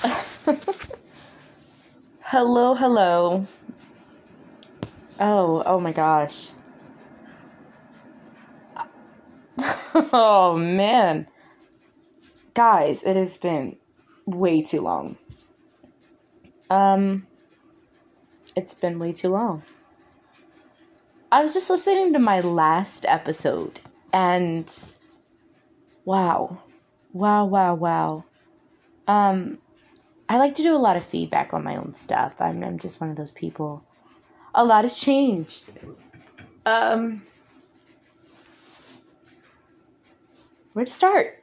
hello, hello. Oh, oh my gosh. oh man. Guys, it has been way too long. Um, it's been way too long. I was just listening to my last episode and wow. Wow, wow, wow. Um, I like to do a lot of feedback on my own stuff. I'm, I'm just one of those people. A lot has changed. Um, where to start?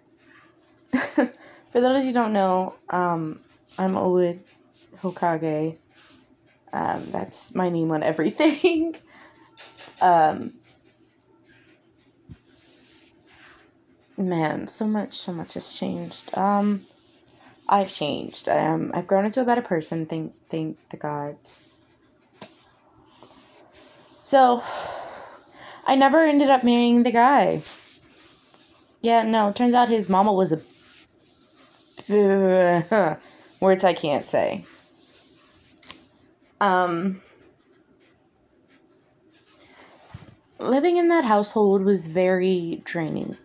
For those of you who don't know, um, I'm Owid Hokage. Um, that's my name on everything. um, man, so much, so much has changed. Um, I've changed. Um, I've grown into a better person. Thank, thank the gods. So, I never ended up marrying the guy. Yeah, no. Turns out his mama was a words I can't say. Um, living in that household was very draining.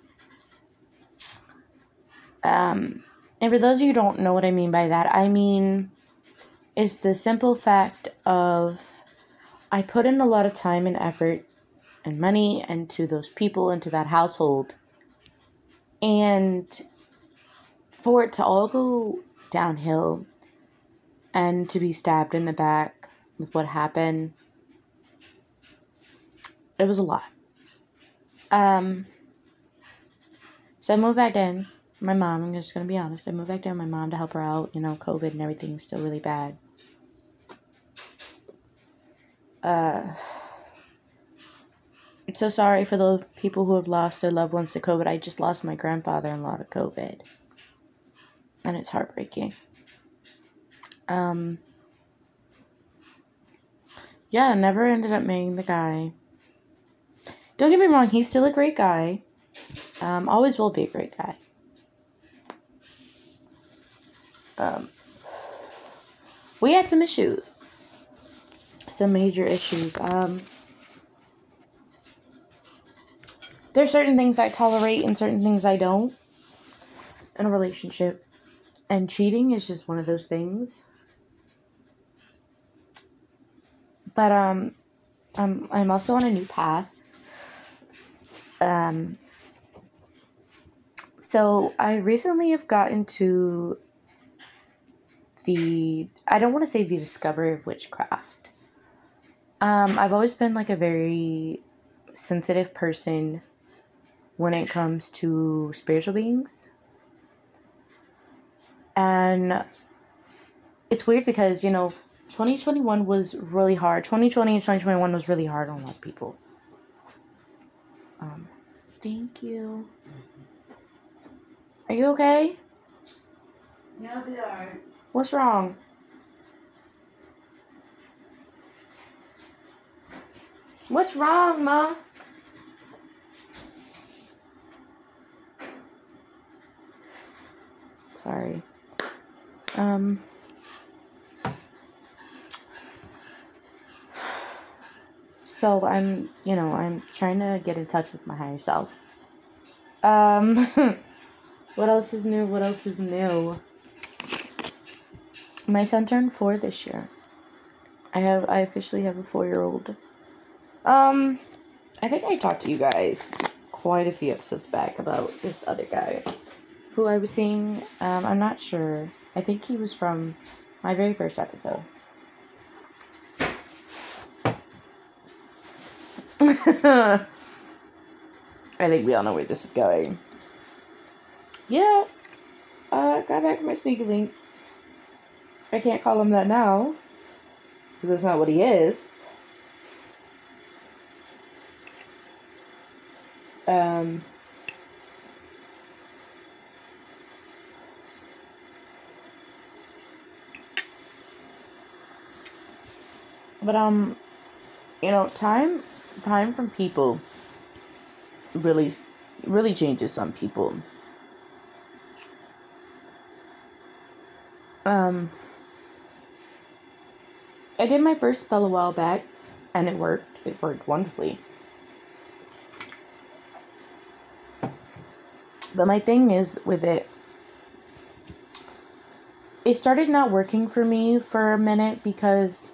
Um, and for those of you who don't know what I mean by that, I mean it's the simple fact of I put in a lot of time and effort and money into those people, into that household. And for it to all go downhill and to be stabbed in the back with what happened, it was a lot. Um, so I moved back in. My mom, I'm just gonna be honest, I moved back down my mom to help her out. You know, COVID and everything's still really bad. Uh, I'm so sorry for the people who have lost their loved ones to COVID. I just lost my grandfather in law to COVID. And it's heartbreaking. Um, yeah, never ended up marrying the guy. Don't get me wrong, he's still a great guy. Um, always will be a great guy. Um, we had some issues, some major issues. Um, there are certain things I tolerate and certain things I don't in a relationship, and cheating is just one of those things. But um, I'm I'm also on a new path. Um, so I recently have gotten to the I don't want to say the discovery of witchcraft. Um, I've always been like a very sensitive person when it comes to spiritual beings. And it's weird because, you know, 2021 was really hard. 2020 and 2021 was really hard on a lot of people. Um, thank you. Are you okay? Yeah, I'll be alright. What's wrong? What's wrong, Ma? Sorry. Um. So I'm, you know, I'm trying to get in touch with my higher self. Um. what else is new? What else is new? My son turned four this year. I have I officially have a four year old. Um I think I talked to you guys quite a few episodes back about this other guy who I was seeing. Um, I'm not sure. I think he was from my very first episode. I think we all know where this is going. Yeah. Uh, got back from my sneaky link. I can't call him that now. Because that's not what he is. Um, but um, you know, time time from people really really changes some people. Um, I did my first spell a while back, and it worked. It worked wonderfully. But my thing is with it, it started not working for me for a minute because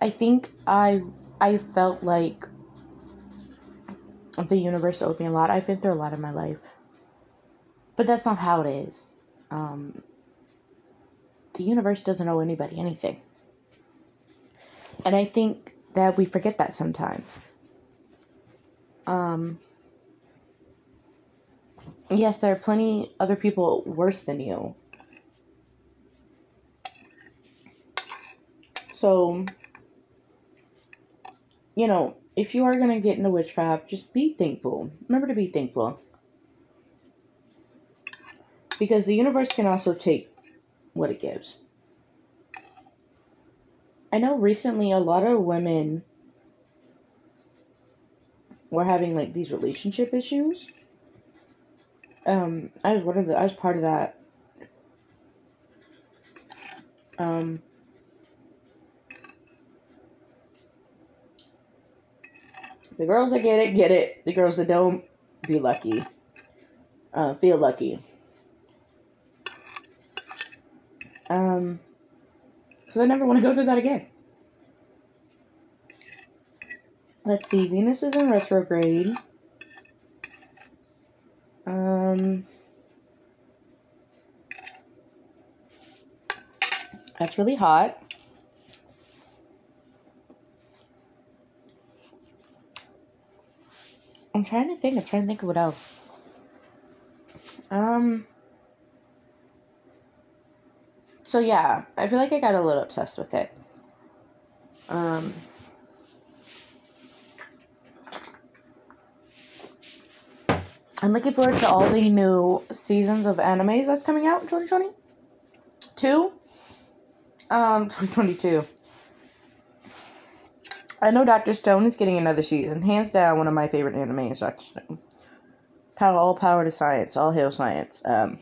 I think I I felt like the universe owed me a lot. I've been through a lot in my life, but that's not how it is. Um, the universe doesn't owe anybody anything, and I think that we forget that sometimes. Um, yes, there are plenty other people worse than you. So, you know, if you are going to get into witchcraft, just be thankful. Remember to be thankful. Because the universe can also take what it gives. I know recently a lot of women were having like these relationship issues. Um, I was one of the I was part of that. Um, the girls that get it, get it. The girls that don't, be lucky. Uh, feel lucky. Um, because I never want to go through that again. Let's see, Venus is in retrograde. Um, that's really hot. I'm trying to think. I'm trying to think of what else. Um. So yeah, I feel like I got a little obsessed with it. Um. I'm looking forward to all the new seasons of animes that's coming out in 2020. Two. Um, 2022. I know Doctor Stone is getting another season. Hands down, one of my favorite animes, Doctor Stone. Power, all power to science. All hail science. Um,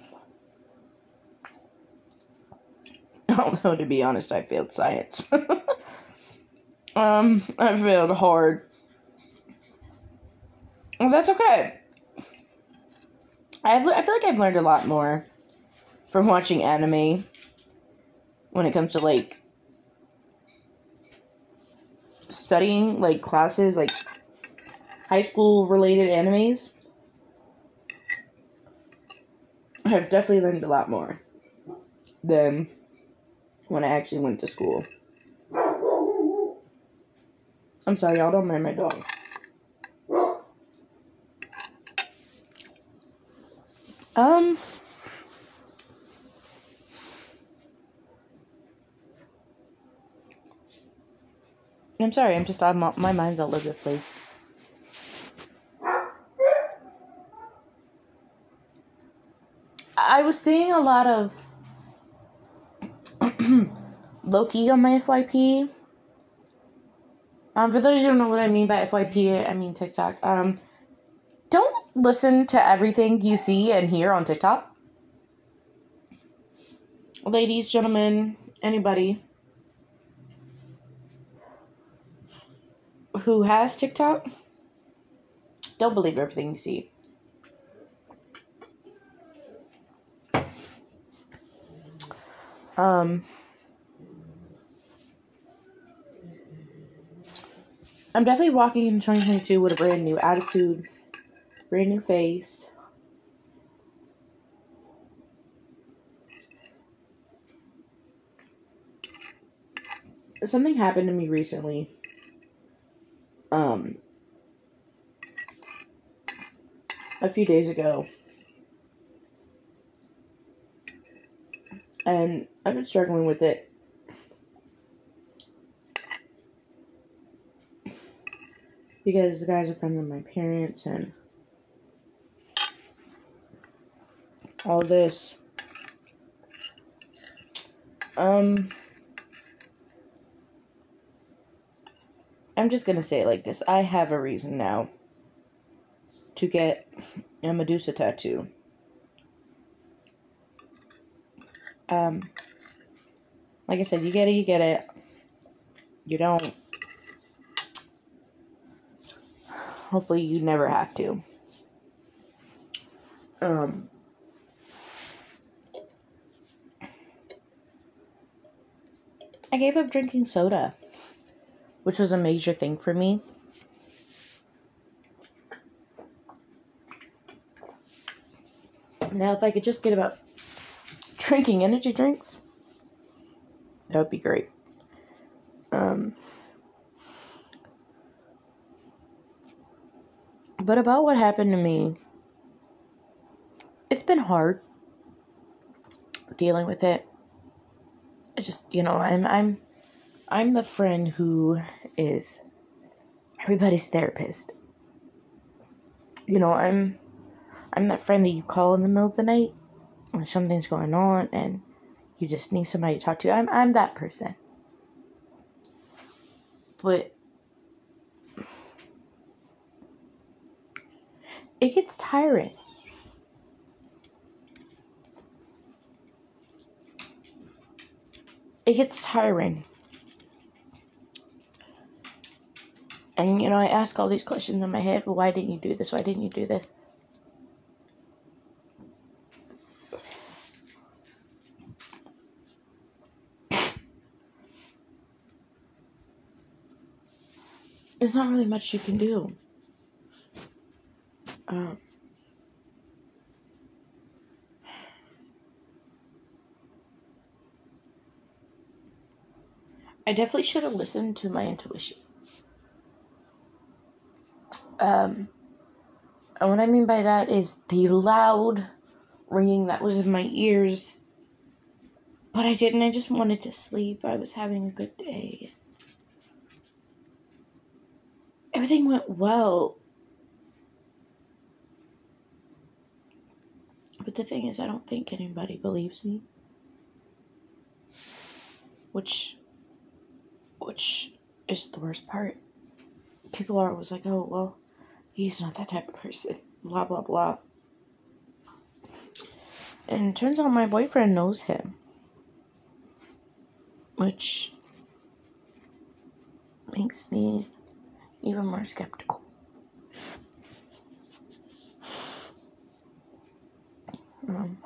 although to be honest, I failed science. um, I failed hard. Well, that's okay. I've, I feel like I've learned a lot more from watching anime when it comes to like studying like classes like high school related animes. I've definitely learned a lot more than when I actually went to school. I'm sorry, y'all don't mind my dog. Um. I'm sorry, I'm just, I'm, my mind's all over the place. I was seeing a lot of Loki on my FYP. Um, for those who don't know what I mean by FYP, I mean TikTok. Um, don't listen to everything you see and hear on TikTok. Ladies, gentlemen, anybody who has TikTok, don't believe everything you see. Um, I'm definitely walking into 2022 with a brand new attitude, brand new face. Something happened to me recently. Um, a few days ago. And I've been struggling with it. Because the guys are friends of my parents and all this. Um, I'm just gonna say it like this. I have a reason now to get a Medusa tattoo. Um, Like I said, you get it, you get it. You don't. Hopefully, you never have to. Um, I gave up drinking soda, which was a major thing for me. Now, if I could just get about drinking energy drinks, that would be great. Um, but about what happened to me, it's been hard dealing with it. I just, you know, I'm I'm I'm the friend who is everybody's therapist. You know, I'm I'm that friend that you call in the middle of the night when something's going on and you just need somebody to talk to. I'm I'm that person. But it gets tiring. It gets tiring. And you know, I ask all these questions in my head, well, why didn't you do this? Why didn't you do this? there's not really much you can do. Um, I definitely should have listened to my intuition. Um, and what I mean by that is the loud ringing that was in my ears. But I didn't. I just wanted to sleep. I was having a good day. everything went well. The thing is, I don't think anybody believes me. Which, which is the worst part. People are always like, oh, well, he's not that type of person. Blah, blah, blah. And turns out my boyfriend knows him. Which makes me even more skeptical. Um,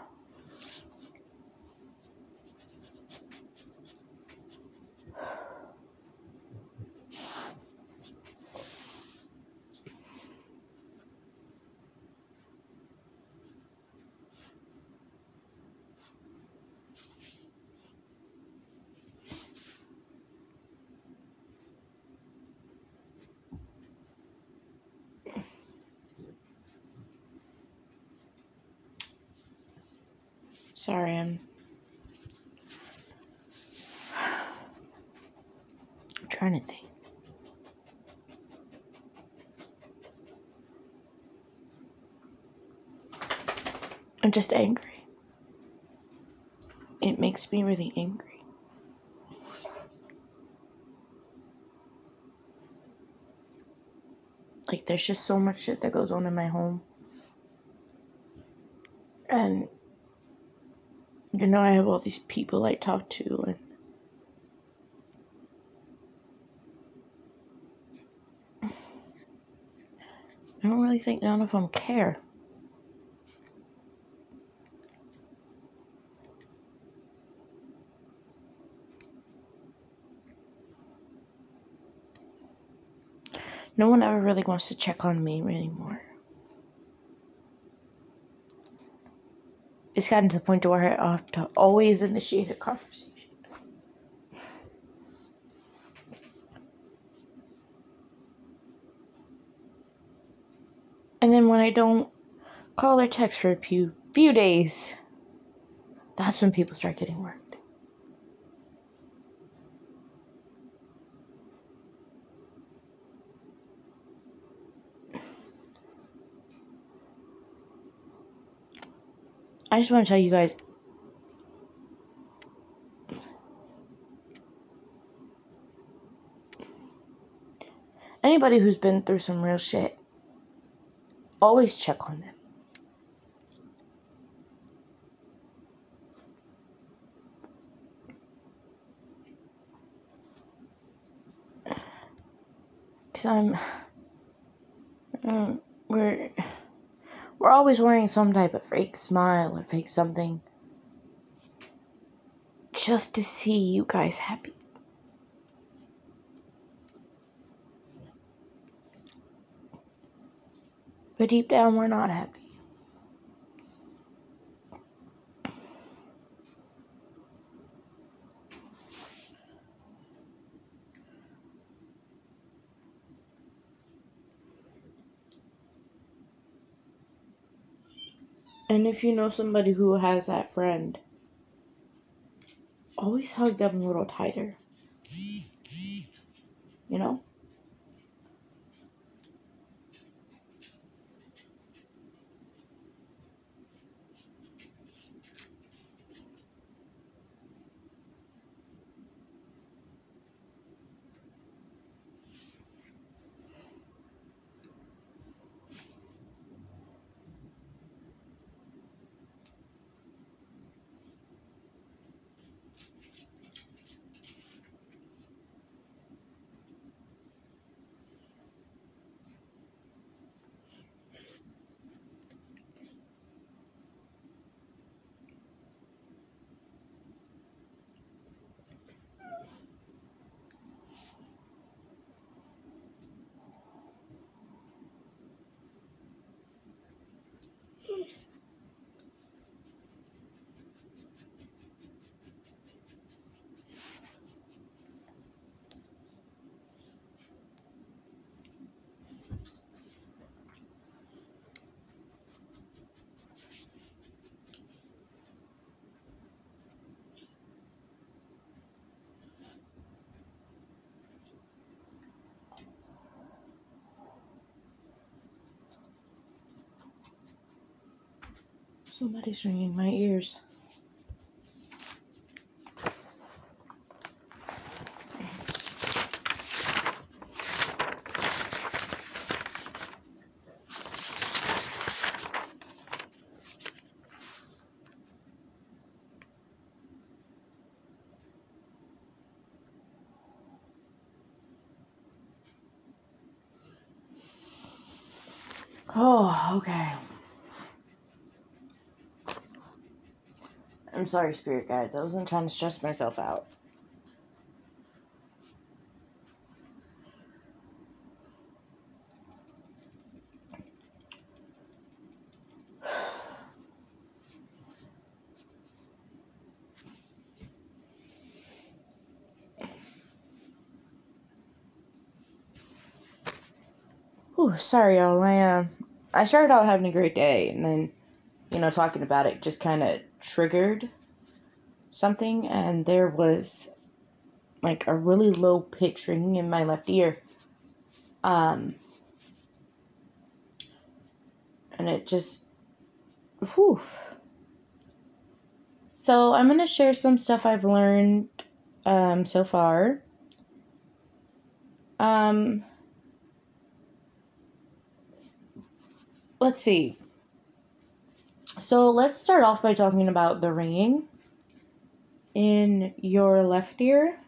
Sorry, I'm trying to think. I'm just angry. It makes me really angry. Like, there's just so much shit that goes on in my home. And you know, I have all these people I talk to, and I don't really think none of them care. No one ever really wants to check on me anymore. It's gotten to the point to where I have to always initiate a conversation. And then when I don't call or text for a few few days, that's when people start getting worried. just want to tell you guys. Anybody who's been through some real shit, always check on them. Cause I'm, um, we're we're always wearing some type of fake smile or fake something, just to see you guys happy. But deep down, we're not happy. And if you know somebody who has that friend, always hug them a little tighter. You know? Somebody's ringing my ears. Oh, okay. I'm sorry, spirit guides. I wasn't trying to stress myself out. Ooh, sorry, y'all. I uh, I started out having a great day, and then, you know, talking about it just kind of triggered something, and there was like a really low pitch ringing in my left ear. Um, and it just, whew. So I'm gonna share some stuff I've learned um, so far. Um, let's see. So let's start off by talking about the ringing in your left ear.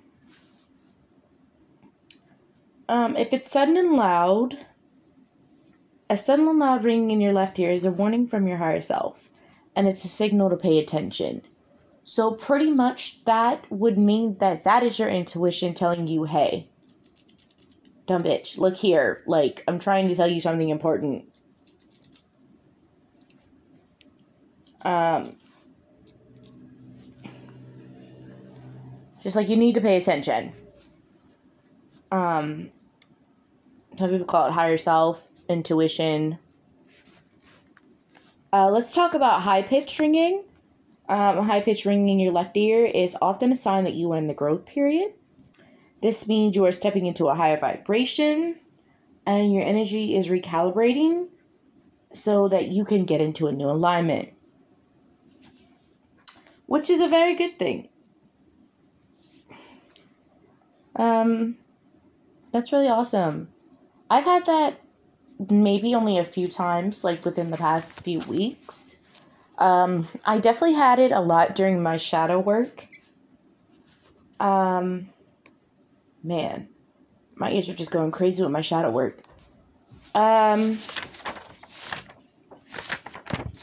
Um, if it's sudden and loud, a sudden and loud ringing in your left ear is a warning from your higher self, and it's a signal to pay attention. So, pretty much that would mean that that is your intuition telling you, hey, dumb bitch, look here. Like, I'm trying to tell you something important. Um, just like you need to pay attention. Um, some people call it higher self, intuition. Uh, let's talk about high pitch ringing. Um, high pitch ringing in your left ear is often a sign that you are in the growth period. This means you are stepping into a higher vibration and your energy is recalibrating so that you can get into a new alignment which is a very good thing. Um, that's really awesome. I've had that maybe only a few times, like within the past few weeks. Um, I definitely had it a lot during my shadow work. Um, man, my ears are just going crazy with my shadow work. Um,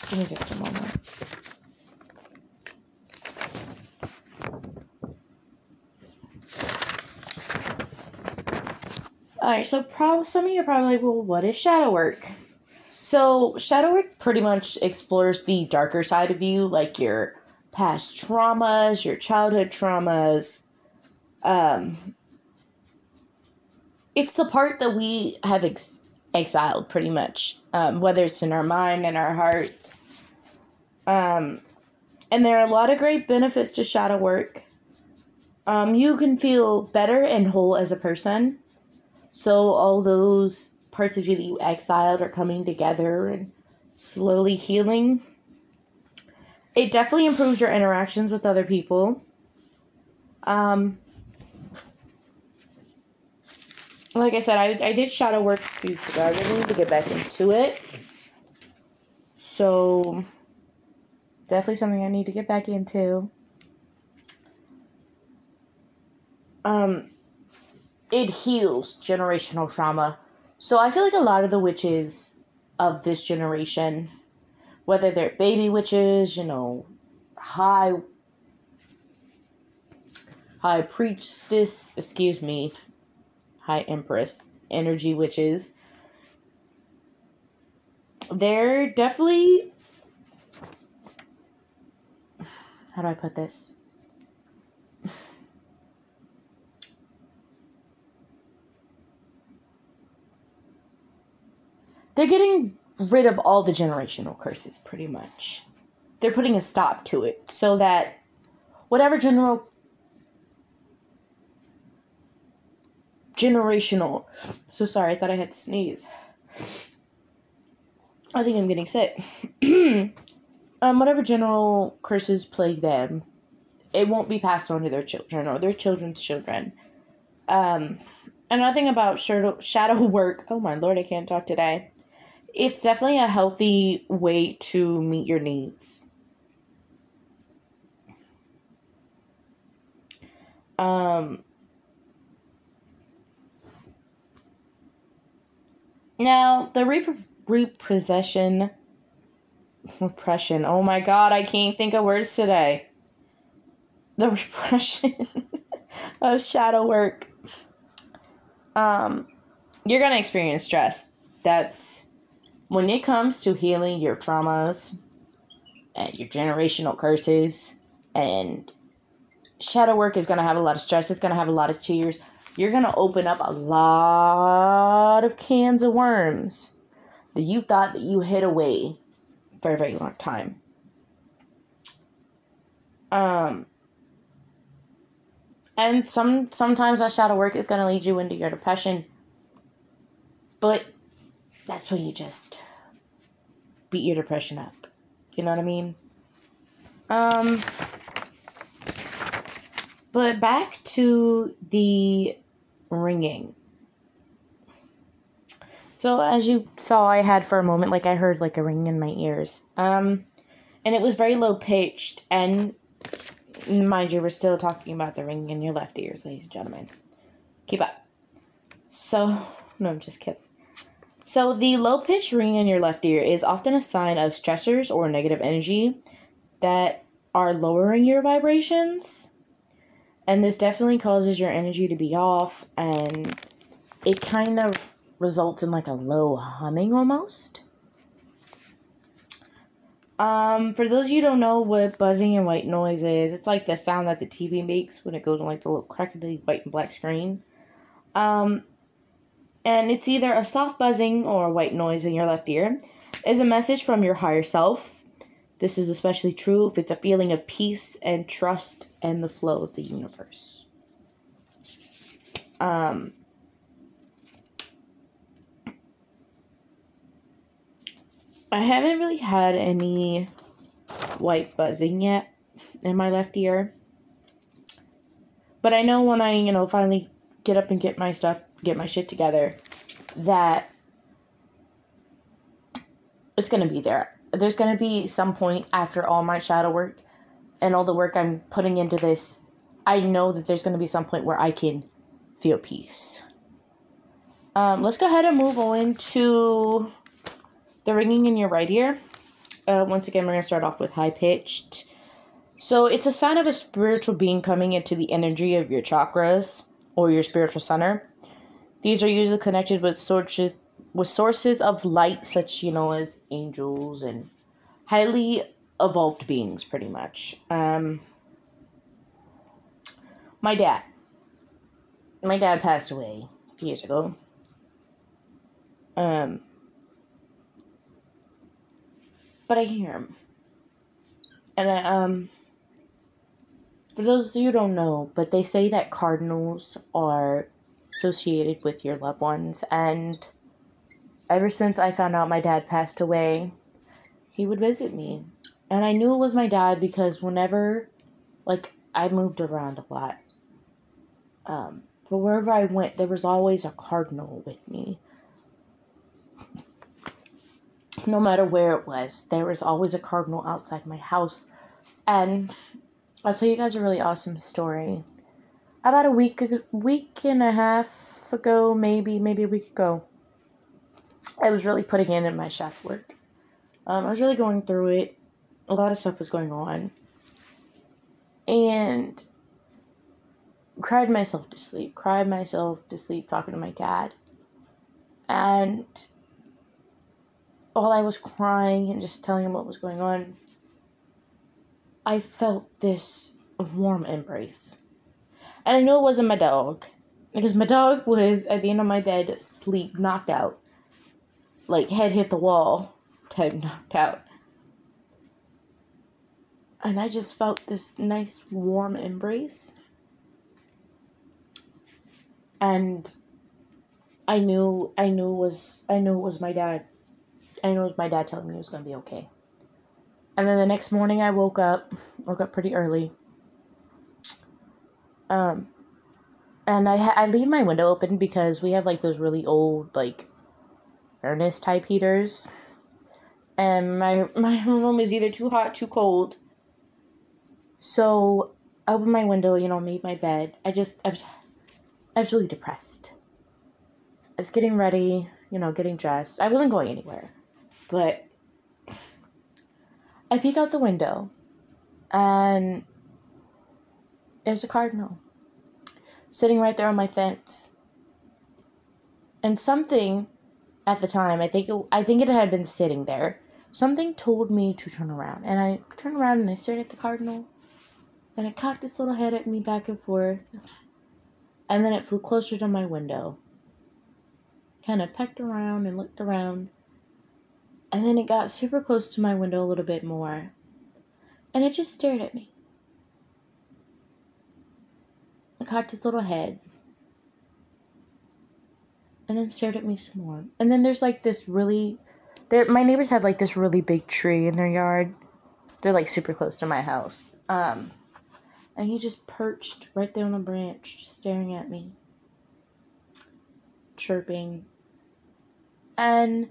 give me just a moment. Alright, so prob- some of you are probably like, well, what is shadow work? So, shadow work pretty much explores the darker side of you, like your past traumas, your childhood traumas. Um, it's the part that we have ex- exiled, pretty much, um, whether it's in our mind and our hearts. Um, and there are a lot of great benefits to shadow work. Um, you can feel better and whole as a person. So all those parts of you that you exiled are coming together and slowly healing. It definitely improves your interactions with other people. Um, like I said, I, I did shadow work a few ago. I really need to get back into it. So, definitely something I need to get back into. Um, it heals generational trauma. So I feel like a lot of the witches of this generation, whether they're baby witches, you know, high high priestess, excuse me, high empress, energy witches, they're definitely how do I put this? They're getting rid of all the generational curses pretty much. They're putting a stop to it so that whatever general generational so sorry, I thought I had to sneeze. I think I'm getting sick. um, whatever general curses plague them, it won't be passed on to their children or their children's children. Um, another thing about shadow, shadow work, oh my lord, I can't talk today it's definitely a healthy way to meet your needs. Um, now, the rep- repossession, repression, oh my god, I can't think of words today. The repression of shadow work. Um, you're gonna experience stress. That's when it comes to healing your traumas and your generational curses and shadow work is going to have a lot of stress it's going to have a lot of tears you're going to open up a lot of cans of worms that you thought that you hid away for a very long time. Um and some sometimes that shadow work is going to lead you into your depression but that's when you just beat your depression up. You know what I mean? Um, but back to the ringing. So as you saw, I had for a moment, like I heard like a ring in my ears. Um, and it was very low pitched. And mind you, we're still talking about the ring in your left ears, ladies and gentlemen. Keep up. So, no, I'm just kidding. So, the low pitched ring in your left ear is often a sign of stressors or negative energy that are lowering your vibrations. And this definitely causes your energy to be off, and it kind of results in like a low humming almost. Um, for those of you who don't know what buzzing and white noise is, it's like the sound that the TV makes when it goes on like the little crackly white and black screen. Um, and it's either a soft buzzing or white noise in your left ear, is a message from your higher self. This is especially true if it's a feeling of peace and trust and the flow of the universe. Um, I haven't really had any white buzzing yet in my left ear. But I know when I, you know, finally get up and get my stuff get my shit together that it's going to be there. There's going to be some point after all my shadow work and all the work I'm putting into this. I know that there's going to be some point where I can feel peace. Um, let's go ahead and move on to the ringing in your right ear. Uh, once again, we're going to start off with high pitched. So it's a sign of a spiritual being coming into the energy of your chakras or your spiritual center. These are usually connected with sources with sources of light, such you know as angels and highly evolved beings, pretty much. Um, my dad. My dad passed away a few years ago. Um, but I hear him, and I um. For those of you who don't know, but they say that cardinals are associated with your loved ones, and ever since I found out my dad passed away, he would visit me. And I knew it was my dad because whenever, like, I moved around a lot. Um, but wherever I went, there was always a cardinal with me. No matter where it was, there was always a cardinal outside my house. And I'll tell you guys a really awesome story. About a week, week and a half ago, maybe, maybe a week ago, I was really putting in my chef work. Um, I was really going through it. A lot of stuff was going on. And cried myself to sleep. Cried myself to sleep talking to my dad. And while I was crying and just telling him what was going on, I felt this warm embrace. And I knew it wasn't my dog. Because my dog was at the end of my bed, asleep, knocked out. Like, head hit the wall, type knocked out. And I just felt this nice warm embrace. And I knew I knew it was I knew it was my dad. I knew it was my dad telling me it was gonna be okay. And then the next morning I woke up, woke up pretty early. Um, and I I leave my window open because we have like those really old like furnace type heaters, and my my room is either too hot, too cold. So I opened my window, you know, made my bed. I just I was really depressed. I was getting ready, you know, getting dressed. I wasn't going anywhere, but I peek out the window, and there's a cardinal sitting right there on my fence. And something at the time, I think it, I think it had been sitting there. Something told me to turn around, and I turned around and I stared at the cardinal. And it cocked its little head at me back and forth, and then it flew closer to my window. Kind of pecked around and looked around, and then it got super close to my window a little bit more, and it just stared at me. Cocked its little head, and then stared at me some more. And then there's like this really, there my neighbors have like this really big tree in their yard. They're like super close to my house. Um, and he just perched right there on the branch, just staring at me, chirping. And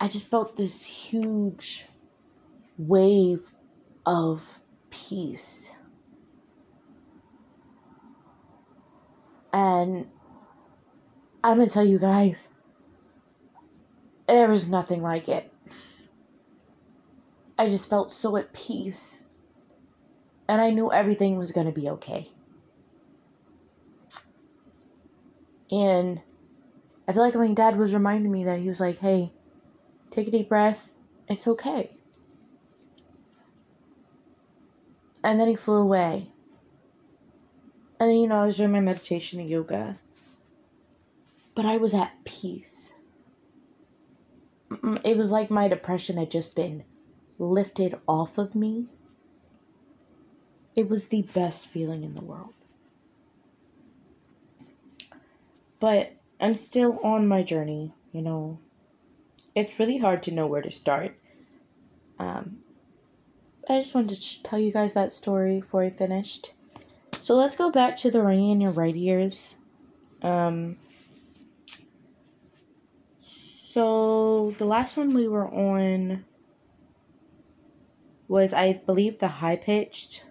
I just felt this huge wave of peace. And I'm going to tell you guys, there was nothing like it. I just felt so at peace. And I knew everything was going to be okay. And I feel like my dad was reminding me that he was like, hey, take a deep breath. It's okay. And then he flew away. And you know, I was doing my meditation and yoga. But I was at peace. It was like my depression had just been lifted off of me. It was the best feeling in the world. But I'm still on my journey, you know. It's really hard to know where to start. Um, I just wanted to tell you guys that story before I finished. So let's go back to the ringing in your right ears. Um, so the last one we were on was, I believe, the high pitched.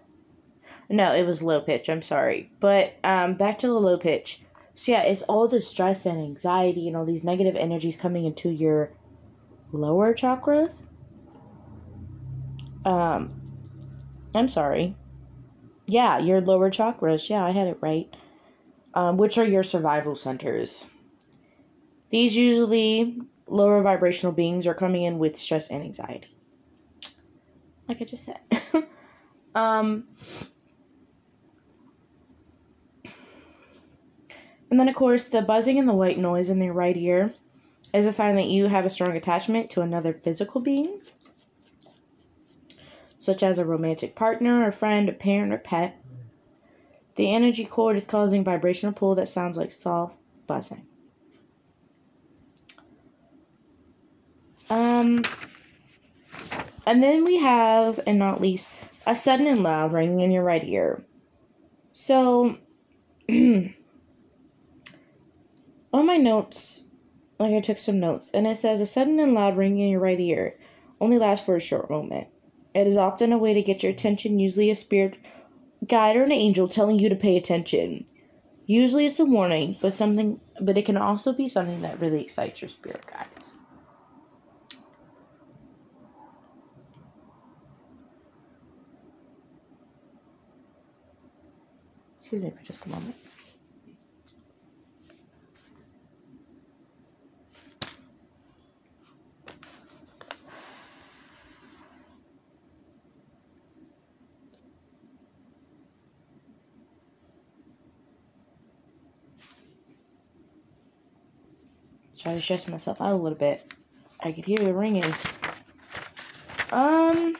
No, it was low pitch. I'm sorry, but um, back to the low pitch. So yeah, it's all the stress and anxiety and all these negative energies coming into your lower chakras. Um, I'm sorry. Yeah, your lower chakras. Yeah, I had it right. Um, which are your survival centers. These usually lower vibrational beings are coming in with stress and anxiety. Like I just said. um, and then, of course, the buzzing and the white noise in your right ear is a sign that you have a strong attachment to another physical being, such as a romantic partner, a friend, a parent, or pet. The energy cord is causing vibrational pull that sounds like soft buzzing. Um, and then we have, and not least, a sudden and loud ringing in your right ear. So, on my notes, like I took some notes, and it says a sudden and loud ringing in your right ear only lasts for a short moment. It is often a way to get your attention, usually a spirit guide or an angel telling you to pay attention. Usually it's a warning, but something but it can also be something that really excites your spirit guides. Excuse me for just a moment. Try to stress myself out a little bit. I could hear the ringing. Um,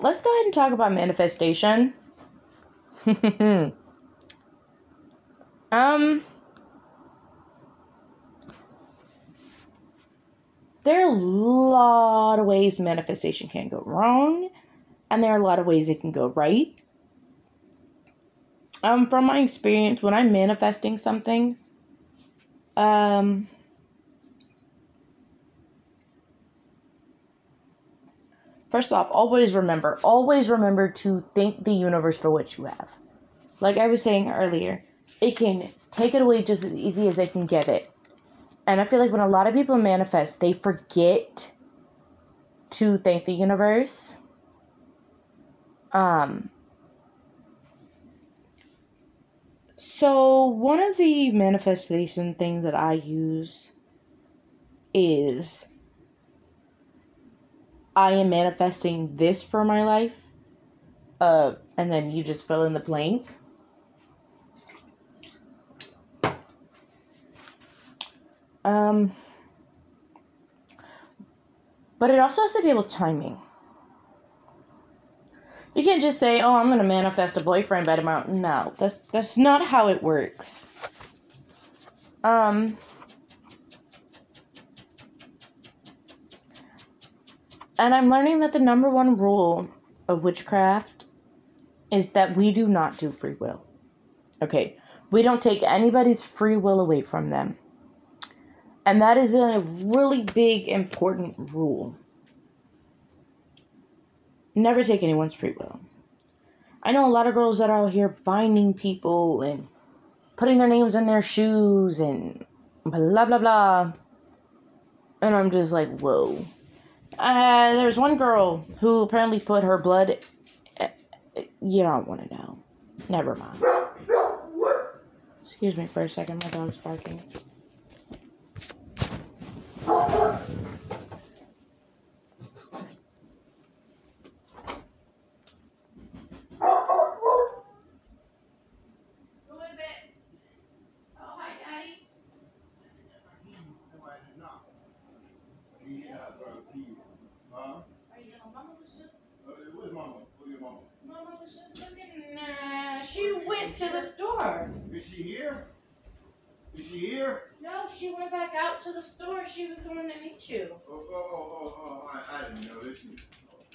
let's go ahead and talk about manifestation. um, there are a lot of ways manifestation can go wrong, and there are a lot of ways it can go right. Um, from my experience, when I'm manifesting something, um, first off, always remember, always remember to thank the universe for what you have. Like I was saying earlier, it can take it away just as easy as it can give it. And I feel like when a lot of people manifest, they forget to thank the universe. Um, so one of the manifestation things that I use is I am manifesting this for my life. Uh, and then you just fill in the blank. Um, but it also has to deal with timing. You can't just say, "Oh, I'm to manifest a boyfriend by tomorrow." No, that's that's not how it works. Um, and I'm learning that the number one rule of witchcraft is that we do not do free will. Okay, we don't take anybody's free will away from them. And that is a really big, important rule. Never take anyone's free will. I know a lot of girls that are out here binding people and putting their names in their shoes and blah blah blah. And I'm just like, whoa. Uh, there's one girl who apparently put her blood. Uh, you don't want to know. Never mind. Excuse me for a second, my dog's barking. Who is it? Oh, hi, Daddy. Are you know, Mama was just, Where's mama? Where's your mama? Mama was just looking. Uh, she went to the store. Is she here? Is she here? No, she went back out to the store. She was going to meet you. Oh, oh, oh, oh, oh, I, I didn't know this.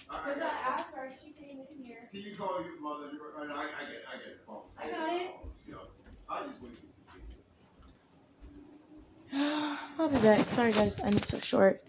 I, I Because got I asked her, she came in here. Can you call your mother? I, I, I get, I get. I got it. Yeah. I just wait. I'll be back. Sorry, guys. I am so short.